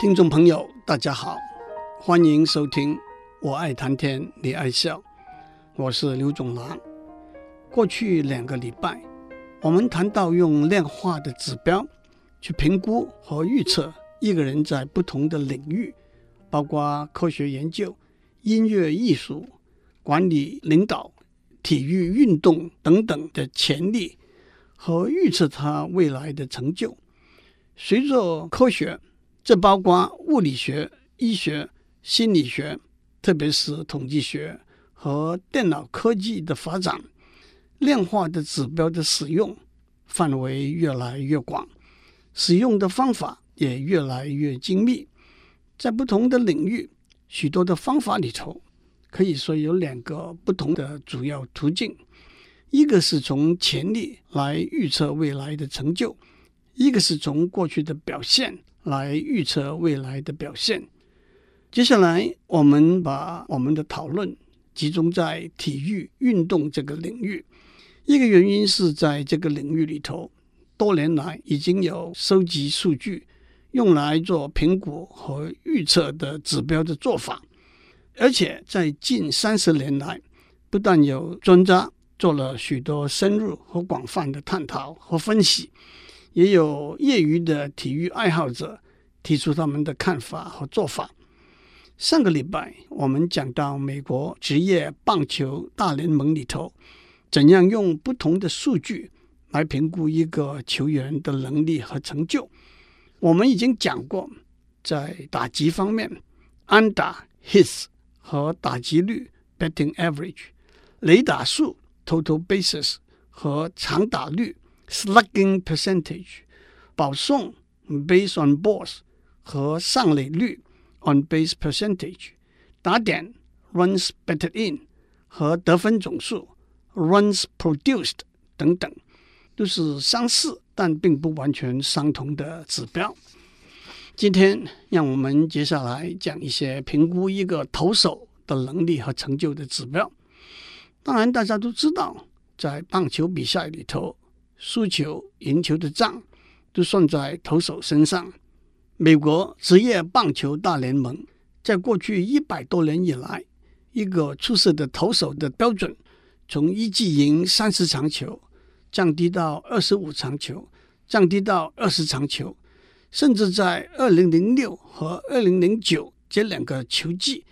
听众朋友，大家好，欢迎收听《我爱谈天，你爱笑》，我是刘总郎。过去两个礼拜，我们谈到用量化的指标去评估和预测一个人在不同的领域，包括科学研究、音乐艺术、管理、领导、体育运动等等的潜力，和预测他未来的成就。随着科学，这包括物理学、医学、心理学，特别是统计学和电脑科技的发展，量化的指标的使用范围越来越广，使用的方法也越来越精密。在不同的领域，许多的方法里头，可以说有两个不同的主要途径：一个是从潜力来预测未来的成就，一个是从过去的表现。来预测未来的表现。接下来，我们把我们的讨论集中在体育运动这个领域。一个原因是在这个领域里头，多年来已经有收集数据，用来做评估和预测的指标的做法。而且在近三十年来，不但有专家做了许多深入和广泛的探讨和分析。也有业余的体育爱好者提出他们的看法和做法。上个礼拜我们讲到美国职业棒球大联盟里头，怎样用不同的数据来评估一个球员的能力和成就。我们已经讲过，在打击方面，安打 hits 和打击率 batting average、雷打数 total bases 和长打率。Slugging percentage、保送 base on balls 和上垒率 on base percentage、打点 runs batted in 和得分总数 runs produced 等等，都是相似但并不完全相同的指标。今天，让我们接下来讲一些评估一个投手的能力和成就的指标。当然，大家都知道，在棒球比赛里头。输球、赢球的账都算在投手身上。美国职业棒球大联盟在过去一百多年以来，一个出色的投手的标准，从一季赢三十场球降低到二十五场球，降低到二十场球，甚至在二零零六和二零零九这两个球季，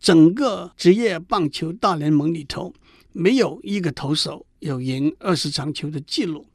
整个职业棒球大联盟里头，没有一个投手有赢二十场球的记录。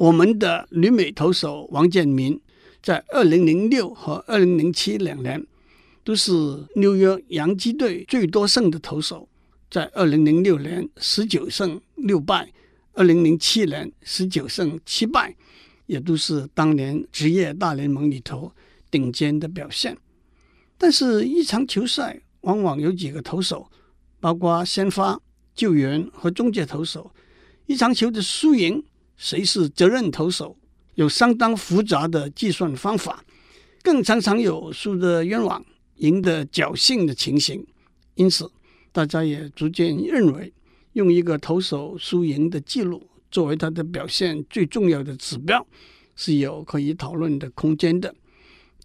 我们的旅美投手王建民，在二零零六和二零零七两年，都是纽约洋基队最多胜的投手。在二零零六年十九胜六败，二零零七年十九胜七败，也都是当年职业大联盟里头顶尖的表现。但是，一场球赛往往有几个投手，包括先发、救援和终结投手，一场球的输赢。谁是责任投手？有相当复杂的计算方法，更常常有输得冤枉、赢得侥幸的情形。因此，大家也逐渐认为，用一个投手输赢的记录作为他的表现最重要的指标，是有可以讨论的空间的。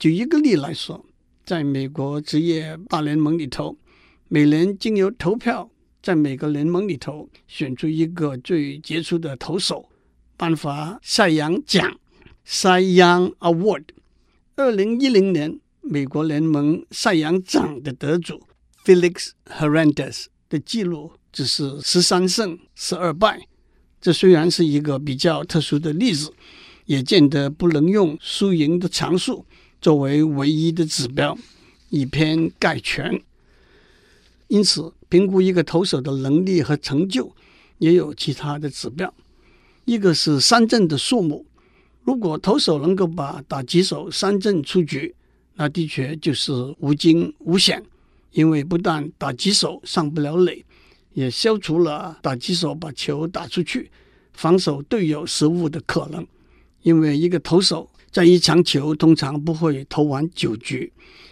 举一个例来说，在美国职业大联盟里头，每年经由投票，在每个联盟里头选出一个最杰出的投手。颁发赛扬奖 （Cy Young Award）。二零一零年，美国联盟赛扬奖的得主 Felix Hernandez 的记录只是十三胜十二败。这虽然是一个比较特殊的例子，也见得不能用输赢的常数作为唯一的指标，以偏概全。因此，评估一个投手的能力和成就，也有其他的指标。一个是三振的数目，如果投手能够把打击手三振出局，那的确就是无惊无险，因为不但打击手上不了垒，也消除了打击手把球打出去，防守队友失误的可能。因为一个投手在一场球通常不会投完九局，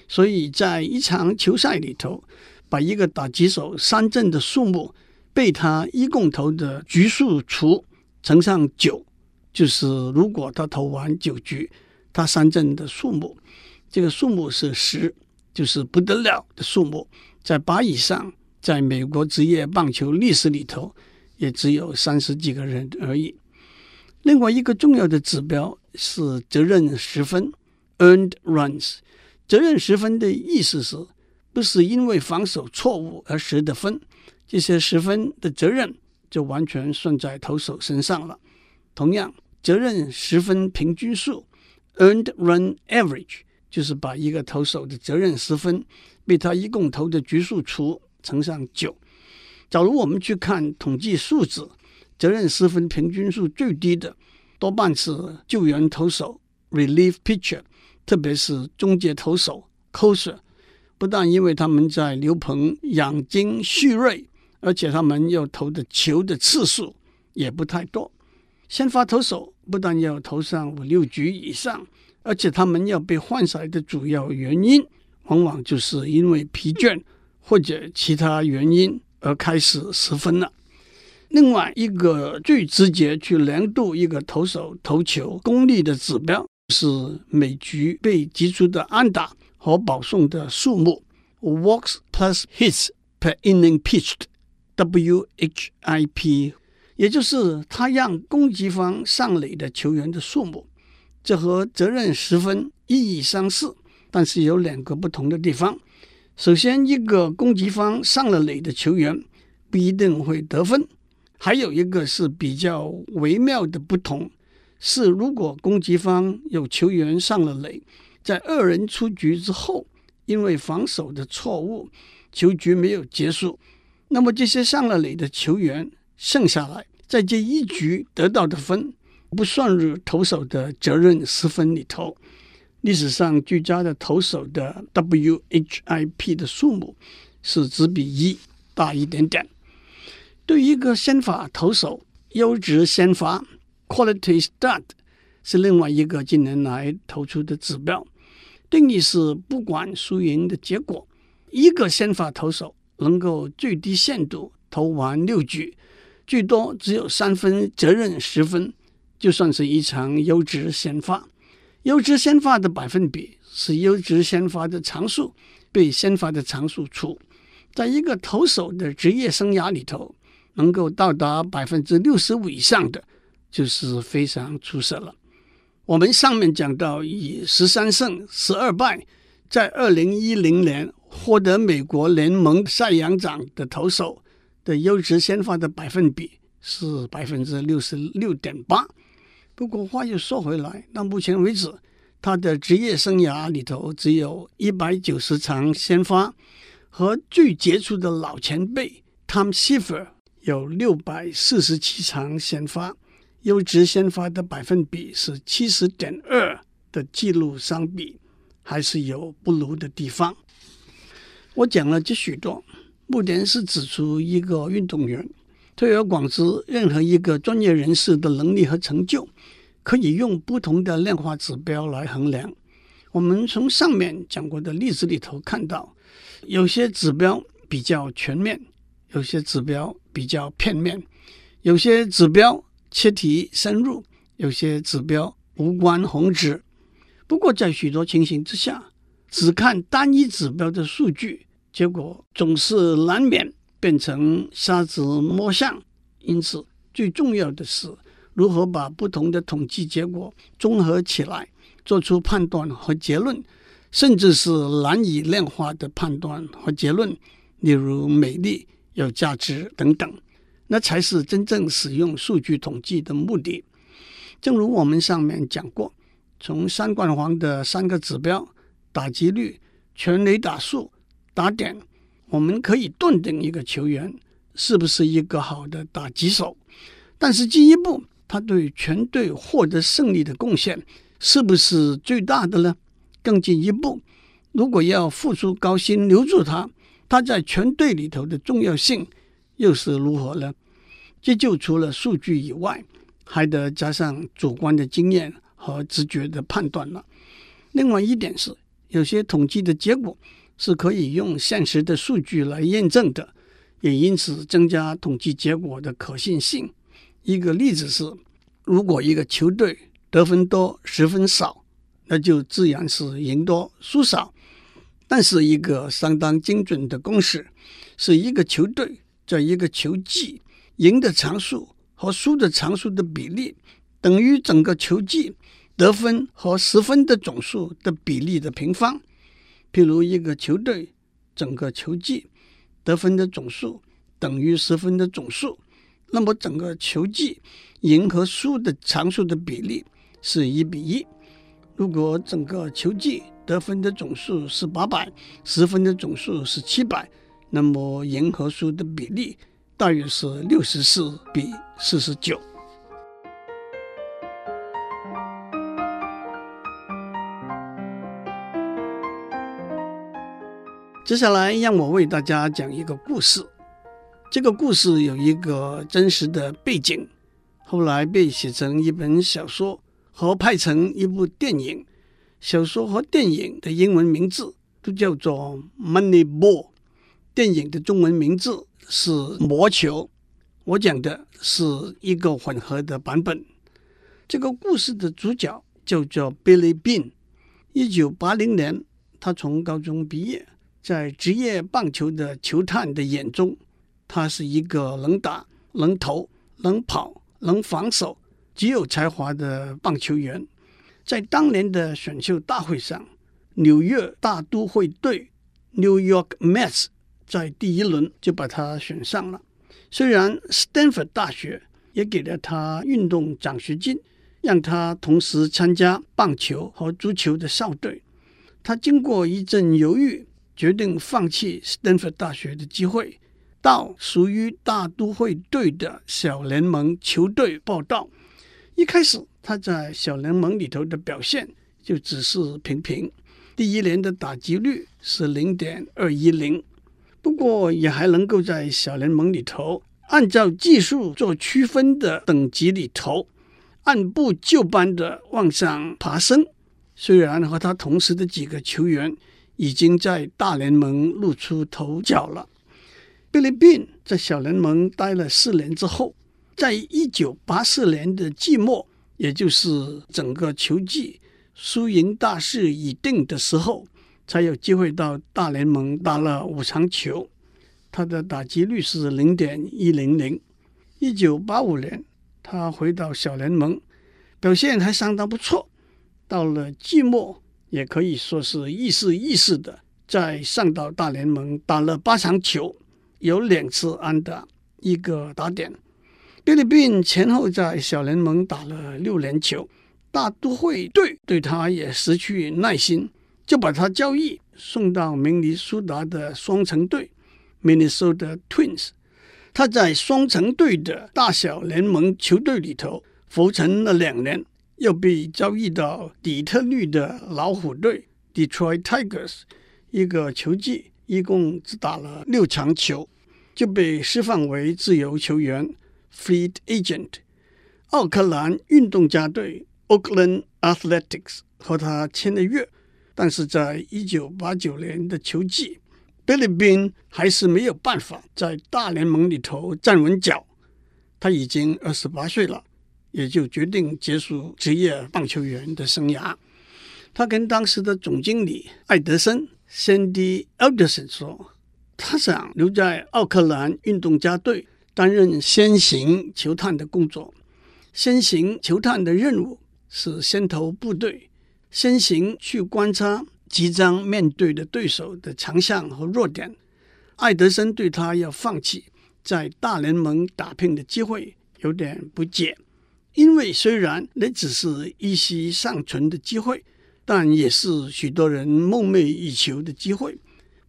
所以在一场球赛里头，把一个打击手三振的数目被他一共投的局数除。乘上九，就是如果他投完九局，他三振的数目，这个数目是十，就是不得了的数目，在八以上，在美国职业棒球历史里头，也只有三十几个人而已。另外一个重要的指标是责任十分 （earned runs）。责任十分的意思是，不是因为防守错误而失的分，这些十分的责任就完全算在投手身上了。同样，责任十分平均数 （earned run average） 就是把一个投手的责任十分被他一共投的局数除乘上九。假如我们去看统计数字。责任十分平均数最低的多半是救援投手 （relief pitcher），特别是终结投手 （closer）。不但因为他们在牛棚养精蓄锐，而且他们要投的球的次数也不太多。先发投手不但要投上五六局以上，而且他们要被换下来的主要原因，往往就是因为疲倦或者其他原因而开始失分了。另外一个最直接去量度一个投手投球功力的指标是每局被击出的安打和保送的数目 （Walks plus Hits per inning pitched WHIP，也就是他让攻击方上垒的球员的数目。这和责任十分意义相似，但是有两个不同的地方。首先，一个攻击方上了垒的球员不一定会得分。还有一个是比较微妙的不同，是如果攻击方有球员上了垒，在二人出局之后，因为防守的错误，球局没有结束，那么这些上了垒的球员剩下来，在这一局得到的分不算入投手的责任十分里头。历史上最佳的投手的 WHIP 的数目是只比一大一点点。对于一个先发投手，优质先发 （quality start） 是另外一个近年来投出的指标。定义是不管输赢的结果，一个先发投手能够最低限度投完六局，最多只有三分责任十分，就算是一场优质先发。优质先发的百分比是优质先发的常数被先发的常数除，在一个投手的职业生涯里头。能够到达百分之六十五以上的，就是非常出色了。我们上面讲到，以十三胜十二败，在二零一零年获得美国联盟赛扬奖的投手的优质先发的百分比是百分之六十六点八。不过话又说回来，到目前为止，他的职业生涯里头只有一百九十场先发，和最杰出的老前辈 Tom Seaver。有六百四十七场先发，优质先发的百分比是七十点二的记录相比，还是有不如的地方。我讲了这许多，目的是指出一个运动员，推而广之，任何一个专业人士的能力和成就，可以用不同的量化指标来衡量。我们从上面讲过的例子里头看到，有些指标比较全面。有些指标比较片面，有些指标切题深入，有些指标无关宏旨。不过，在许多情形之下，只看单一指标的数据，结果总是难免变成瞎子摸象。因此，最重要的是如何把不同的统计结果综合起来，做出判断和结论，甚至是难以量化的判断和结论，例如美丽。有价值等等，那才是真正使用数据统计的目的。正如我们上面讲过，从三冠王的三个指标——打击率、全垒打数、打点，我们可以断定一个球员是不是一个好的打击手。但是进一步，他对全队获得胜利的贡献是不是最大的呢？更进一步，如果要付出高薪留住他，他在全队里头的重要性又是如何呢？这就除了数据以外，还得加上主观的经验和直觉的判断了。另外一点是，有些统计的结果是可以用现实的数据来验证的，也因此增加统计结果的可信性。一个例子是，如果一个球队得分多，失分少，那就自然是赢多输少。但是一个相当精准的公式，是一个球队在一个球季赢的场数和输的场数的比例等于整个球季得分和失分的总数的比例的平方。譬如一个球队整个球季得分的总数等于失分的总数，那么整个球季赢和输的场数的比例是一比一。如果整个球季得分的总数是八百，失分的总数是七百，那么赢和输的比例大约是六十四比四十九。接下来，让我为大家讲一个故事。这个故事有一个真实的背景，后来被写成一本小说和拍成一部电影。小说和电影的英文名字都叫做《Moneyball》，电影的中文名字是《魔球》。我讲的是一个混合的版本。这个故事的主角叫做 Billy Bean。一九八零年，他从高中毕业。在职业棒球的球探的眼中，他是一个能打、能投、能跑、能防守、极有才华的棒球员。在当年的选秀大会上，纽约大都会队 （New York Mets） 在第一轮就把他选上了。虽然斯坦福大学也给了他运动奖学金，让他同时参加棒球和足球的校队。他经过一阵犹豫。决定放弃斯坦福大学的机会，到属于大都会队的小联盟球队报到。一开始他在小联盟里头的表现就只是平平，第一年的打击率是零点二一零，不过也还能够在小联盟里头按照技术做区分的等级里头按部就班的往上爬升。虽然和他同时的几个球员。已经在大联盟露出头角了。Billy Beane 在小联盟待了四年之后，在一九八四年的季末，也就是整个球季输赢大势已定的时候，才有机会到大联盟打了五场球。他的打击率是零点一零零。一九八五年，他回到小联盟，表现还相当不错。到了季末。也可以说是亦是亦是的，在上到大联盟打了八场球，有两次安打，一个打点。菲律宾前后在小联盟打了六年球，大都会队对他也失去耐心，就把他交易送到明尼苏达的双城队 （Minnesota Twins）。他在双城队的大小联盟球队里头浮沉了两年。又被交易到底特律的老虎队 （Detroit Tigers），一个球季一共只打了六场球，就被释放为自由球员 （Free Agent）。奥克兰运动家队 （Oakland Athletics） 和他签了约，但是在一九八九年的球季，Billy Bean 还是没有办法在大联盟里头站稳脚。他已经二十八岁了。也就决定结束职业棒球员的生涯。他跟当时的总经理艾德森 （Sandy Alderson） 说：“他想留在奥克兰运动家队担任先行球探的工作。先行球探的任务是先头部队，先行去观察即将面对的对手的强项和弱点。”艾德森对他要放弃在大联盟打拼的机会有点不解。因为虽然那只是一息尚存的机会，但也是许多人梦寐以求的机会。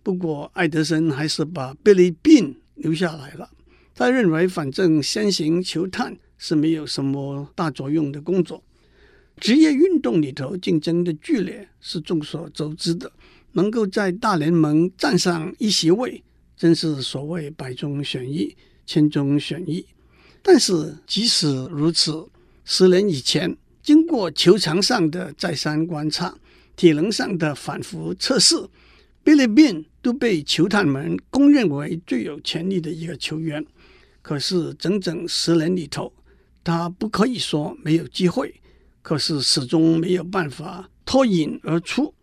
不过，爱德森还是把 Billy b e n 留下来了。他认为，反正先行球探是没有什么大作用的工作。职业运动里头竞争的剧烈是众所周知的，能够在大联盟站上一席位，真是所谓百中选一、千中选一。但是即使如此，十年以前，经过球场上的再三观察，体能上的反复测试，Billy Beane 都被球探们公认为最有潜力的一个球员。可是整整十年里头，他不可以说没有机会，可是始终没有办法脱颖而出，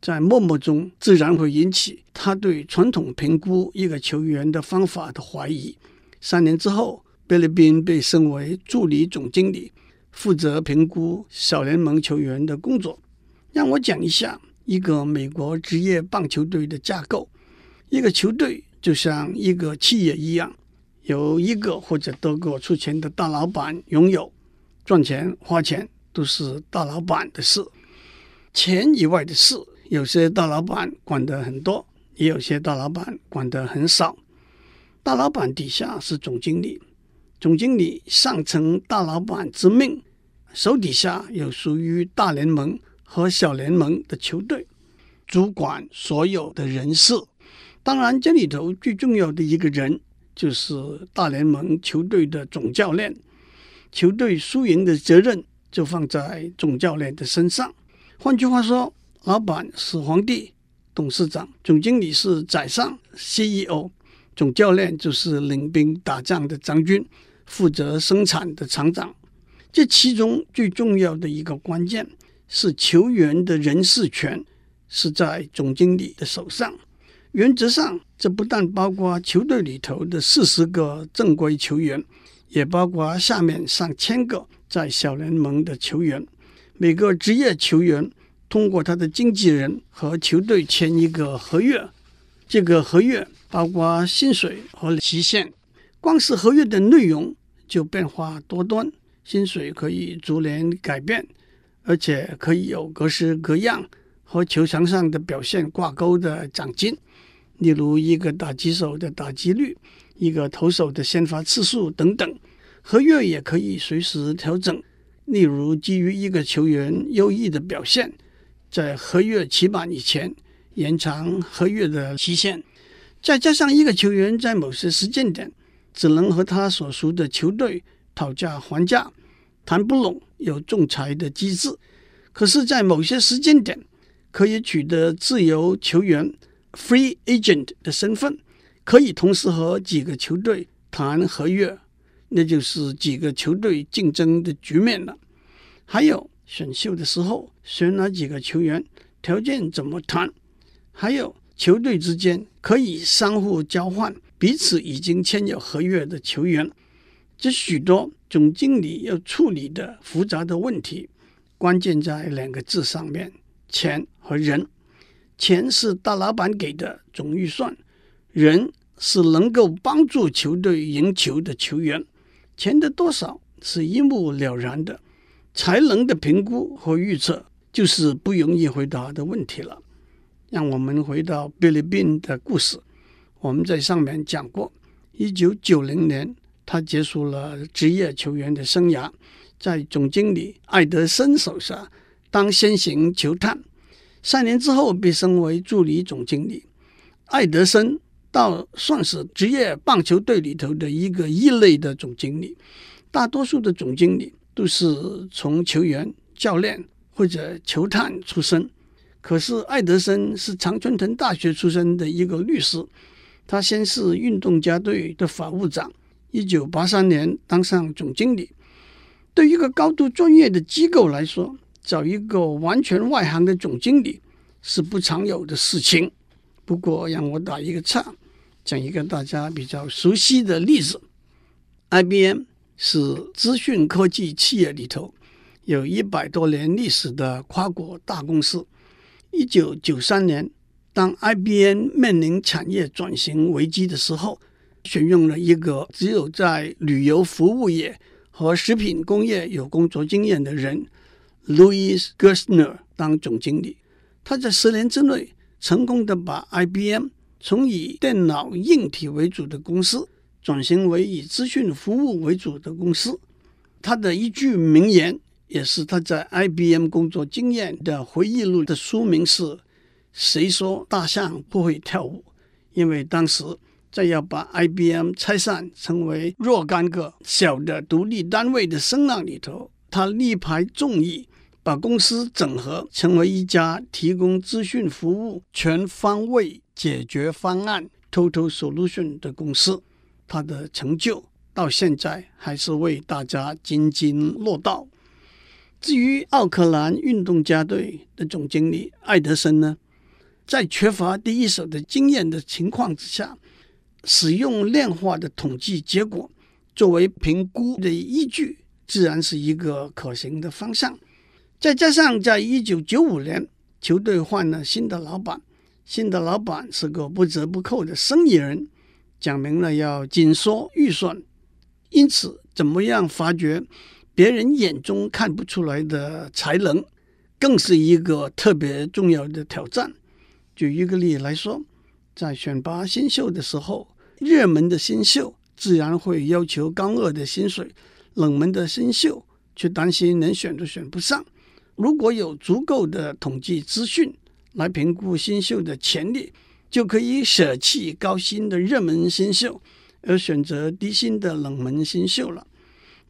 在默默中自然会引起他对传统评估一个球员的方法的怀疑。三年之后，菲律宾被升为助理总经理，负责评估小联盟球员的工作。让我讲一下一个美国职业棒球队的架构。一个球队就像一个企业一样，由一个或者多个出钱的大老板拥有，赚钱花钱都是大老板的事。钱以外的事，有些大老板管得很多，也有些大老板管得很少。大老板底下是总经理，总经理上承大老板之命，手底下有属于大联盟和小联盟的球队，主管所有的人事。当然，这里头最重要的一个人就是大联盟球队的总教练，球队输赢的责任就放在总教练的身上。换句话说，老板是皇帝、董事长，总经理是宰相、CEO，总教练就是领兵打仗的将军，负责生产的厂长。这其中最重要的一个关键是球员的人事权是在总经理的手上。原则上，这不但包括球队里头的四十个正规球员，也包括下面上千个在小联盟的球员。每个职业球员通过他的经纪人和球队签一个合约，这个合约包括薪水和期限。光是合约的内容就变化多端，薪水可以逐年改变，而且可以有各式各样和球场上的表现挂钩的奖金。例如一个打击手的打击率，一个投手的先发次数等等，合约也可以随时调整。例如，基于一个球员优异的表现，在合约期满以前延长合约的期限；再加上一个球员在某些时间点只能和他所属的球队讨价还价，谈不拢有仲裁的机制；可是，在某些时间点可以取得自由球员。Free agent 的身份可以同时和几个球队谈合约，那就是几个球队竞争的局面了。还有选秀的时候选哪几个球员，条件怎么谈？还有球队之间可以相互交换彼此已经签有合约的球员。这许多总经理要处理的复杂的问题，关键在两个字上面：钱和人。钱是大老板给的总预算，人是能够帮助球队赢球的球员。钱的多少是一目了然的，才能的评估和预测就是不容易回答的问题了。让我们回到菲律宾的故事，我们在上面讲过，一九九零年他结束了职业球员的生涯，在总经理艾德森手下当先行球探。三年之后被升为助理总经理，艾德森倒算是职业棒球队里头的一个异类的总经理。大多数的总经理都是从球员、教练或者球探出身，可是艾德森是常春藤大学出身的一个律师。他先是运动家队的法务长，一九八三年当上总经理。对一个高度专业的机构来说，找一个完全外行的总经理是不常有的事情。不过，让我打一个岔，讲一个大家比较熟悉的例子：IBM 是资讯科技企业里头有一百多年历史的跨国大公司。一九九三年，当 IBM 面临产业转型危机的时候，选用了一个只有在旅游服务业和食品工业有工作经验的人。Louis Gerstner 当总经理，他在十年之内成功的把 IBM 从以电脑硬体为主的公司转型为以资讯服务为主的公司。他的一句名言，也是他在 IBM 工作经验的回忆录的书名是：“谁说大象不会跳舞？”因为当时在要把 IBM 拆散成为若干个小的独立单位的声浪里头，他力排众议。把公司整合成为一家提供资讯服务全方位解决方案 （Total Solution） 的公司，他的成就到现在还是为大家津津乐道。至于奥克兰运动家队的总经理艾德森呢，在缺乏第一手的经验的情况之下，使用量化的统计结果作为评估的依据，自然是一个可行的方向。再加上在一九九五年，球队换了新的老板，新的老板是个不折不扣的生意人，讲明了要紧缩预算，因此怎么样发掘别人眼中看不出来的才能，更是一个特别重要的挑战。举一个例来说，在选拔新秀的时候，热门的新秀自然会要求高额的薪水，冷门的新秀却担心能选都选不上。如果有足够的统计资讯来评估新秀的潜力，就可以舍弃高薪的热门新秀，而选择低薪的冷门新秀了。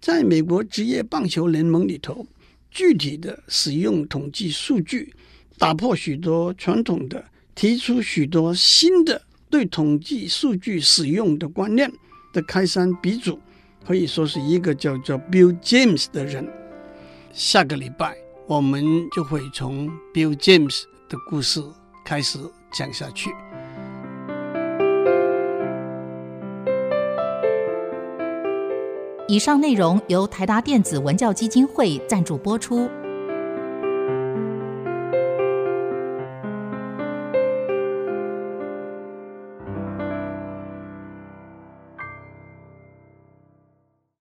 在美国职业棒球联盟里头，具体的使用统计数据，打破许多传统的，提出许多新的对统计数据使用的观念的开山鼻祖，可以说是一个叫做 Bill James 的人。下个礼拜我们就会从 Bill James 的故事开始讲下去。以上内容由台达电子文教基金会赞助播出。